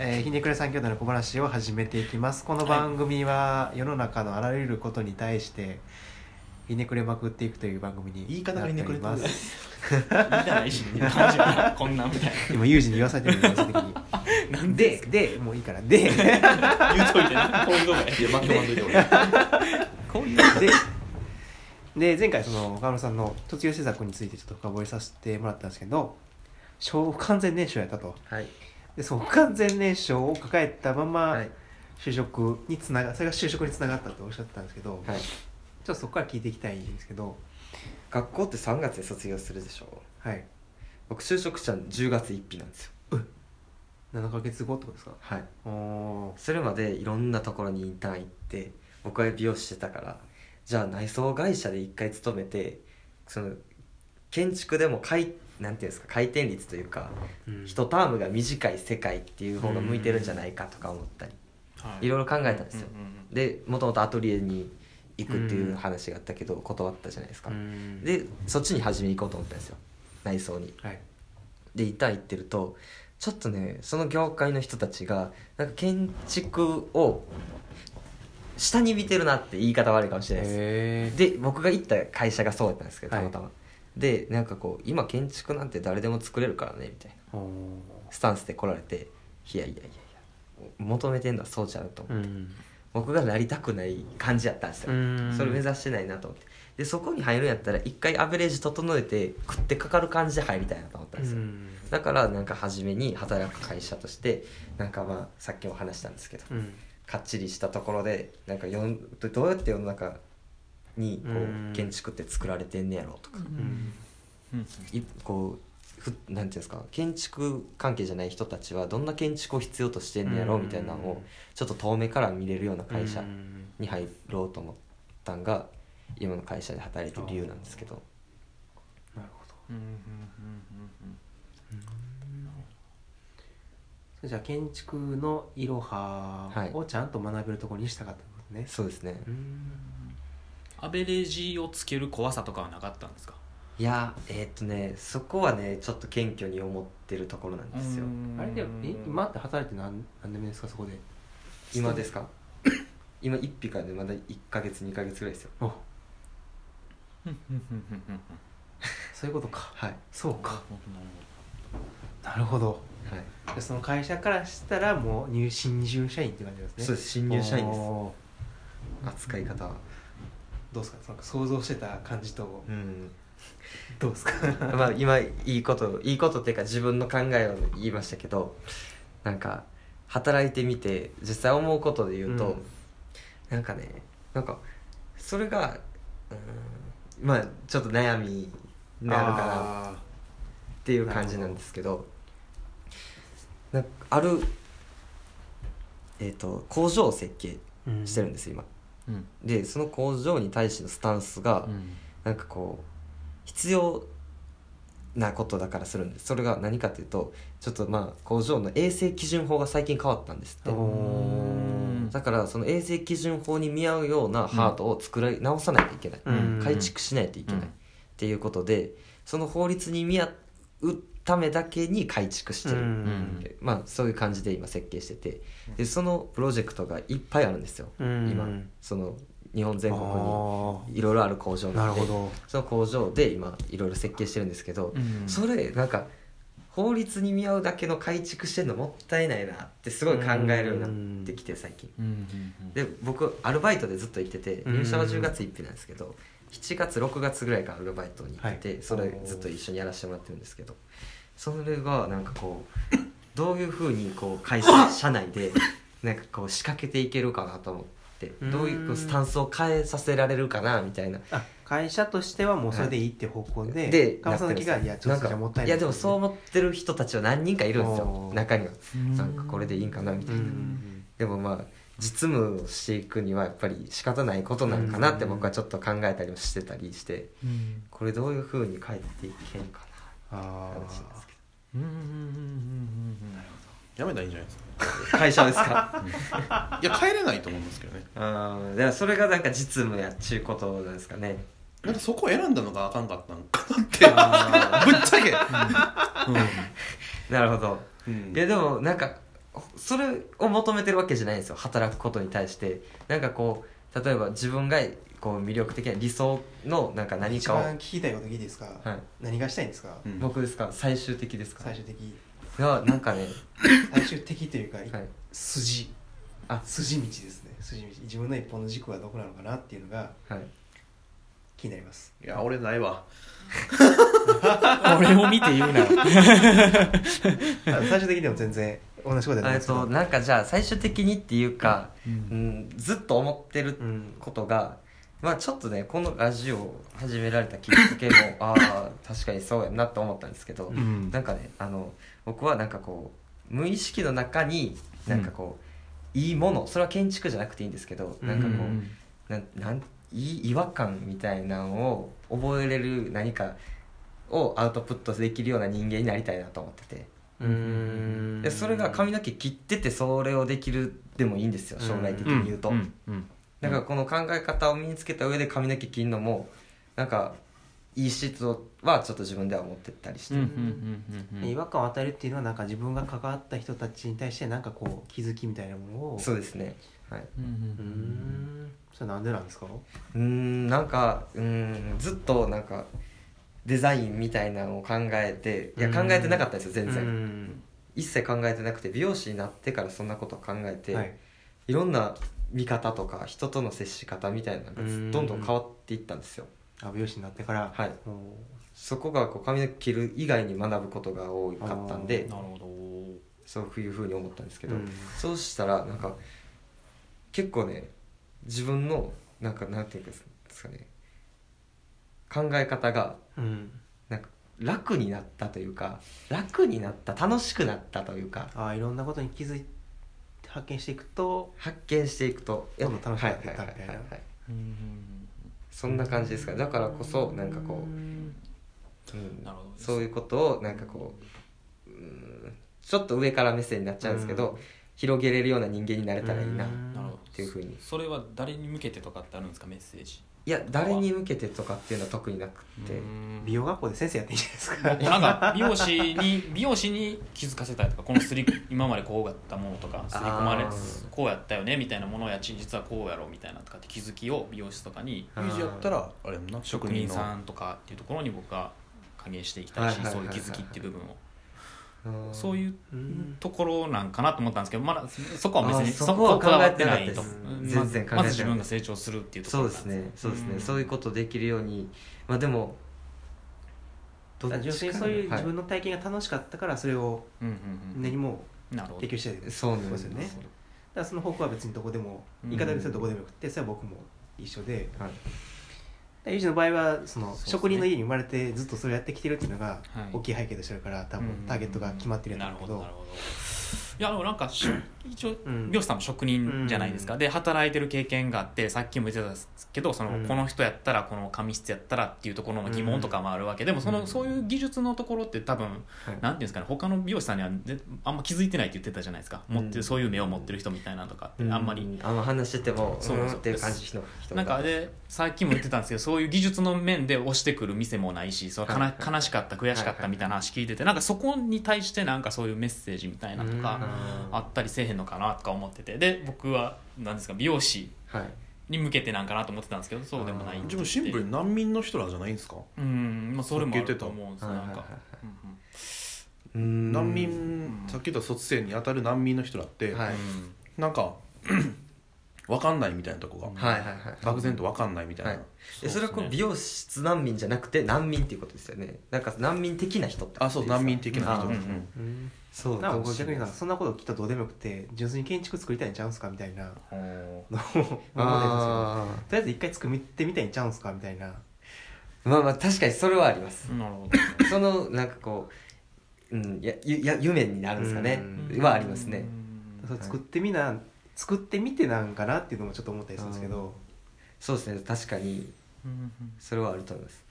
えーひねくれ三兄弟の小話を始めていきます。この番組は世の中のあらゆることに対してひねくれまくっていくという番組に言い方がひねくれてる。なっております。いらないしみたいな感じやこんなんみたい今ユージに言わされてるんです的 に。ななんででもういいからで。言うといてな。今度もやいや巻き込まんといて俺こういうで。で前回その岡村さんの卒業制作についてちょっと深掘りさせてもらったんですけど完全燃焼やったと。はいでその不完全燃焼を抱えたままはい。就職につながそれが就職につながったとおっしゃってたんですけど、はい。ちょっとそこから聞いていきたいんですけど。学校って3月で卒業するでしょ？はい。僕就職したの10月1日なんですよ。7ヶ月後ってことですか？はい。おー。それまでいろんなところにインターン行って僕は美容師してたからじゃあ内装会社で一回勤めてその建築でも回なんていうんですか回転率というかうん。一タームが短い世界っていう方が向いてるんじゃないかとか思ったり。い。ろいろ考えたんですよ。うんうんうん。でもともとアトリエに行くっていう話があったけど断ったじゃないですか。うん。でそっちに初めに行こうと思ったんですよ。内装に。はい。でインターン行ってるとちょっとねその業界の人たちがなんか建築を下に見てるなって言い方悪いかもしれないです。へで僕が行った会社がそうやったんですけどはい。たまたま、でなんかこう今建築なんて誰でも作れるからねみたいな。スタンスで来られていやいやいやいや求めてんのはそうちゃうと思って、うん。僕がなりたくない感じやったんですよ。うん。それ目指してないなと思って。でそこに入るんやったら一回アベレージ整えて食ってかかる感じで入りたいなと思ったんですよ、うん。だからなんか初めに働く会社としてなんかまあさっきも話したんですけどうん。かっちりしたところでなんかよんどうやって世の中にこうん。う建築って作られてんねやろうとか、うん。うん。いこうふなんていうんですか建築関係じゃない人たちはどんな建築を必要としてんねやろうみたいなのをちょっと遠目から見れるような会社うん。に入ろうと思ったんが今の会社で働いてる理由なんですけど。なるほど。うんうんじゃあ建築のいろはをちゃんと学べるところにしたかったんですね、そうですね。うんアベレージをつける怖さとかはなかったんですか？いやえーっとねそこはねちょっと謙虚に思ってるところなんですよ。あれでえ今って働いて何何年目ですか？そこで。今ですか？今1匹からねまだ1ヶ月2ヶ月ぐらいですよ。お。そういうことか。はい。そうか。なるほど。はい。でその会社からしたらもう入新入社員って感じですね。そうです。新入社員です。扱い方はどうですか？なんか想像してた感じとうん。どうですか？まあ今いいこといいことっていうか自分の考えを言いましたけどなんか働いてみて実際思うことで言うと、うん。なんかねなんかそれがうんまあちょっと悩みになるかなあっていう感じなんですけどなんかある、えー、と工場を設計してるんです今うん。でその工場に対してのスタンスが、うん。なんかこう必要なことだからするんです。それが何かというとちょっとまあ工場の衛生基準法が最近変わったんですって。だからその衛生基準法に見合うようなハートを作り直さないといけない、うん。改築しないといけない、うんっていうことでその法律に見合うためだけに改築してる、うん。まあそういう感じで今設計してて。でそのプロジェクトがいっぱいあるんですよ、うん。今その日本全国にあいろいろある工場ーななんでその工場で今いろいろ設計してるんですけど、うん。それなんか法律に見合うだけの改築してんのもったいないなってすごい考えるようになってきて最近。で僕アルバイトでずっと行っててうん。入社は10月1日なんですけど7月6月ぐらいからアルバイトに行ってて、はい。それずっと一緒にやらせてもらってるんですけどそれがなんかこう どういうふうにこう会社社内でなんかこう仕掛けていけるかなと思ってうん。どういうスタンスを変えさせられるかなみたいな。あ会社としてはもうそれでいいって方向で、で川崎がいやちょっとじゃあもったいない。やでもそう思ってる人たちは何人かいるんですよ。中には。うん。なんかこれでいいんかなみたういな、ん。でもまあ実務をしていくにはやっぱり仕方ないことなんかなって僕はちょっと考えたりもしてたりしてうん。これどういうふうに変えていけんかあなー話なんですけうんうんうんうんうんやめたらいいんじゃないですど会社ですかいや帰れないと思うんですけどねああだからそれがなんか実務やっちゅうことですかねなんかそこを選んだのがあかんかったんかなってぶっちゃけ、なるほどうんいやでもなんかそれを求めてるわけじゃないんですよ働くことに対してなんかこう例えば自分がこう魅力的な理想のなんか何一かを、番聞きたいこと聞いていいですか、はい、何がしたいんですか、うん。僕ですか？最終的ですか？最終的。がなんかね、最終的というか、はい、筋。あ。筋道ですね。筋道。自分の一本の軸はどこなのかなっていうのがはい。気になります。いや俺ないわ。俺を見て言うな。よ あ最終的にでも全然同じことやと思うんえっですけど。となんかじゃあ最終的にっていうか、ううんん、ずっと思ってるうんことが、まあちょっとねこのラジオを始められたきっかけも ああ確かにそうやなと思ったんですけど、うん。なんかねあの僕はなんかこう無意識の中になんかこう、いいものそれは建築じゃなくていいんですけど、なんかこうなんなんいい違和感みたいなのを覚えれる何かをアウトプットできるような人間になりたいなと思ってて。うーん。でそれが髪の毛切っててそれをできるでもいいんですよ将来的に言うと、うんうんだからこの考え方を身につけた上で髪の毛切るのもなんかいいしとはちょっと自分では思ってたりして、違和感を与えるっていうのはなんか自分が関わった人たちに対してなんかこう気づきみたいなものを。そうですね。はい。うん。それなんでなんですか？うーんなんかうーんずっとなんかデザインみたいなのを考えていやうん。考えてなかったんですよ全う然ん。一切考えてなくて美容師になってからそんなことを考えて、はい。い、ろんな見方とか人との接し方みたいなのがうんどんどん変わっていったんですよ。あ美容師になってから。はい。もそこがこう髪の毛切る以外に学ぶことが多かったんでなるほど。そういうふうに思ったんですけど、うん。そうしたらなんか結構ね自分のなんかなんていうんですかね考え方がううん。なんか楽になったというか楽になった楽しくなったというか。ああいろんなことに気づいて発見していくと発見していくと。どんどん楽しくなっていったはいはいはいはいはいうんうん。そんな感じですかね。だからこそなんかこう、んうん。なるほどそういうことをなんかこううん。ちょっと上から目線になっちゃうんですけど、うん。広げれるような人間になれたらいいなっうんなるほど。ていうふうにそれは誰に向けてとかってあるんですか？メッセージいや誰に向けてとかっていうのは特になくて、美容学校で先生やっていいんじゃないですか。なんか美容師に 美容師に気づかせたいとかこのすり今までこうやったものとかすり込まれこうやったよねみたいなものやち実はこうやろうみたいなとかって気づきを美容師とかに。やったらあれやもんな職人さんとかっていうところに僕が加減していきたいしはいはいはいはいそういう気づきっていう部分を。うんそういううんところなんかなと思ったんですけどまだそこは別にそこはここだわってないと。全然考えてまず自分が成長するっていうところそうですね。そうですね、ん。そういうことできるようにまあでもどっちか純粋にそういうはい。自分の体験が楽しかったからそれを何もなるほど。提供したいです。そうなんですよね。だからその方向は別にどこでもうん。言い方でするとどこでもよくてそれは僕も一緒で。はいユージの場合はその職人の家に生まれてずっとそれをやってきてるっていうのがはい。大きい背景としてあるから多分うん。ターゲットが決まってるやなるつだけど。ほどなるほど。いやでもなんかし一応うん。美容師さんも職人じゃないですか、うん。で働いてる経験があってさっきも言ってたんですけどその、うん。この人やったらこの髪質やったらっていうところの疑問とかもあるわけ。でもその、うん。そういう技術のところって多分はい。なんていうんですかね他の美容師さんにはであんま気づいてないって言ってたじゃないですか。持ってそういう目を持ってる人みたいなのとかってあんまり、うあんま話しててもそうう。んっていう感じの人なんかでさっきも言ってたんですけどそういう技術の面で押してくる店もないしそ悲しかった悔しかったみたいな話聞いててなんかそこに対してなんかそういうメッセージみたいなとかうん。あったりせえへんのかなとか思ってて。で僕は何ですか美容師はい。に向けてなんかなと思ってたんですけどそうでもない自分シンプルに難民の人らじゃないんですか？うんまあそれもあると思うんですはいはいはい。なんかうーん。難民さっき言った卒生に当たる難民の人らって、はい。なんか分かんないみたいなとこが、はいはいはい。漠然と分かんないみたいな、はい。えそれはこう美容室難民じゃなくて難民っていうことですよね。なんか難民的な人ってことあそう難民的な人、あうん。うん。うんそうなん逆にさそんなこときっとどうでもよくて純粋に建築作りたいんちゃうんすかみたいな。のを 思ってるんですよあとりあえず一回作ってみたいんちゃうんすかみたいな。ーまあまあ確かにそれはあります。なるほど。そのなんかこう、うん、やゆや夢になるんですかね。うん。はありますね。それ作ってみな作ってみてなんかなっていうのもちょっと思ったりするんですけど。そうですね。確かに。うん。それはあると思います。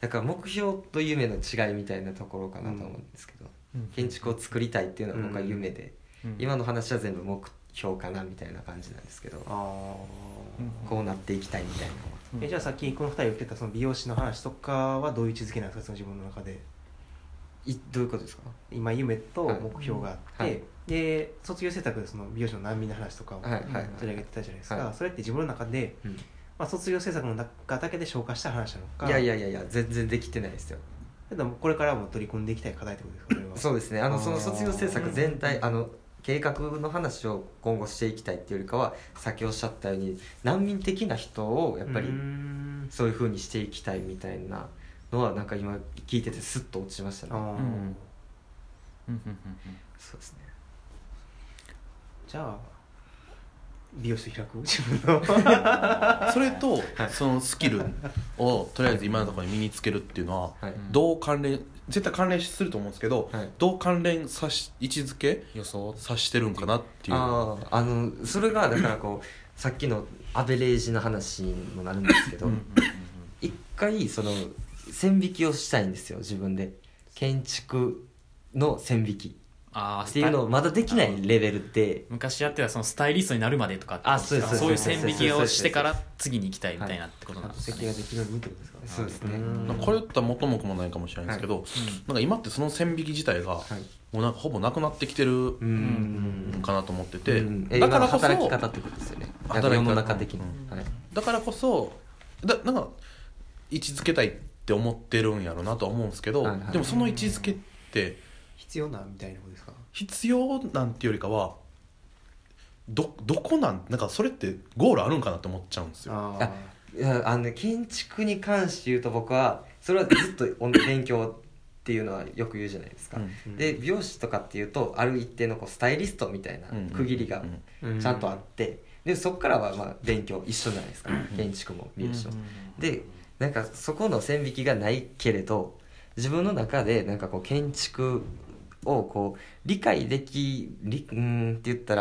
だから目標と夢の違いみたいなところかなと思うんですけど、うん。建築を作りたいっていうのは僕は夢で、うん。今の話は全部目標かなみたいな感じなんですけど、あうん。こうなっていきたいみたいなえじゃあさっきこの二人言ってたその美容師の話とかはどういう位置づけなんですか？その自分の中で。いどういうことですか？今夢と目標があって、はいで卒業制作でその美容師の難民の話とかをはいはいはい取り上げてたじゃないですか、はい。それって自分の中で、うん。まあ、卒業制作の中だけで消化した話なのか。いやいやいやいや全然できてないですよ。でもこれからも取り組んでいきたい課題ってことですか それは。そうですね。あのその卒業制作全体あの計画の話を今後していきたいっていうよりかはさっきおっしゃったように難民的な人をやっぱりそういうふうにしていきたいみたいなのはなんか今聞いててスッと落ちましたね。あー。うんうんうんうん。そうですねじゃあ美容室開く？自分の。それとそのスキルをとりあえず今のところに身につけるっていうのははい。どう関連絶対関連すると思うんですけどはい。どう関連さし位置づけ予想さしてるんかなっていう。あああのそれがだからこう さっきのアベレージの話にもなるんですけど、一回その線引きをしたいんですよ自分で。建築の線引きああっていうのをまだできないレベルで昔やってたそのスタイリストになるまでとかってあそうですそういう線引きをしてから次に行きたいみたいなってことなんですかね？席ができるようにってことですかそうですね。これ言ったら元も子もないかもしれないんですけど、なんか今ってその線引き自体がはい。もうなんかほぼなくなってきてるん。かなと思ってて、うん。だからこそ働き方ってことですよね。働き方。世の中的に、うん。はい、だからこそだなんか位置づけたいって思ってるんやろうなとは思うんですけど、はいはい。でもその位置づけって必要なみたいなことですか？必要なんていうよりかはどどこなんなんかそれってゴールあるんかなって思っちゃうんですよ。ああいやあのね建築に関して言うと僕はそれはずっとお勉強っていうのはよく言うじゃないですか、うん。で美容師とかっていうとある一定のこうスタイリストみたいなうん区切りがうん。ちゃんとあって、でそこからはまあ勉強一緒じゃないですか、建築も美容師も、でなんかそこの線引きがないけれど自分の中でなんかこう建築をこう理解できりうんって言ったら